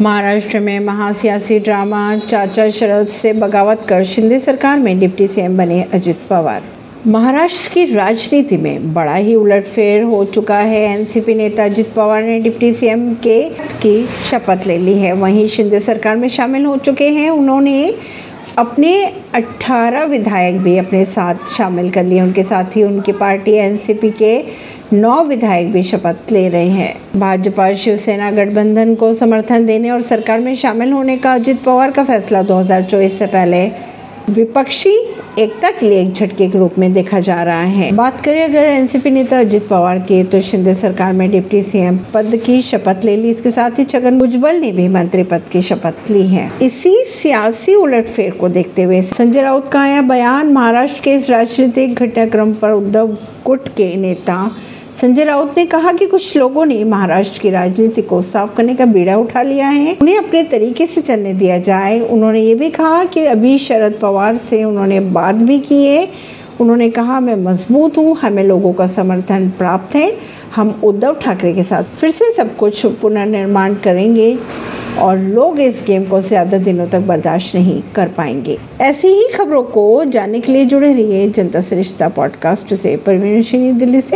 महाराष्ट्र में महासियासी ड्रामा चाचा शरद से बगावत कर शिंदे सरकार में डिप्टी सीएम बने अजित पवार। महाराष्ट्र की राजनीति में बड़ा ही उलटफेर हो चुका है। एनसीपी नेता अजित पवार ने डिप्टी सीएम के की शपथ ले ली है। वहीं शिंदे सरकार में शामिल हो चुके हैं। उन्होंने अपने 18 विधायक भी अपने साथ शामिल कर लिए। उनके साथ ही उनकी पार्टी एनसीपी के नौ विधायक भी शपथ ले रहे हैं। भाजपा, शिवसेना गठबंधन को समर्थन देने और सरकार में शामिल होने का अजित पवार का फैसला 2024 से पहले। विपक्षी एकता के लिए एक झटके के रूप में देखा जा रहा है। बात करें अगर एनसीपी नेता अजित पवार की तो शिंदे सरकार में डिप्टी सीएम पद की शपथ ले ली। इसके साथ ही छगन भुजबल ने भी मंत्री पद की शपथ ली है। इसी सियासी उलटफेर को देखते हुए संजय राउत का आया बयान। महाराष्ट्र के इस राजनीतिक घटनाक्रम पर उद्धव गुट के नेता संजय राउत ने कहा कि कुछ लोगों ने महाराष्ट्र की राजनीति को साफ़ करने का बीड़ा उठा लिया है। उन्हें अपने तरीके से चलने दिया जाए। उन्होंने ये भी कहा कि अभी शरद पवार से उन्होंने बात भी की है। उन्होंने कहा, मैं मज़बूत हूँ। हमें लोगों का समर्थन प्राप्त है। हम उद्धव ठाकरे के साथ फिर से सब कुछ पुनर्निर्माण करेंगे और लोग इस गेम को ज़्यादा दिनों तक बर्दाश्त नहीं कर पाएँगे। ऐसी ही खबरों को जानने के लिए जुड़े रहिए जनता सरिश्ता पॉडकास्ट से। परवीन दिल्ली से।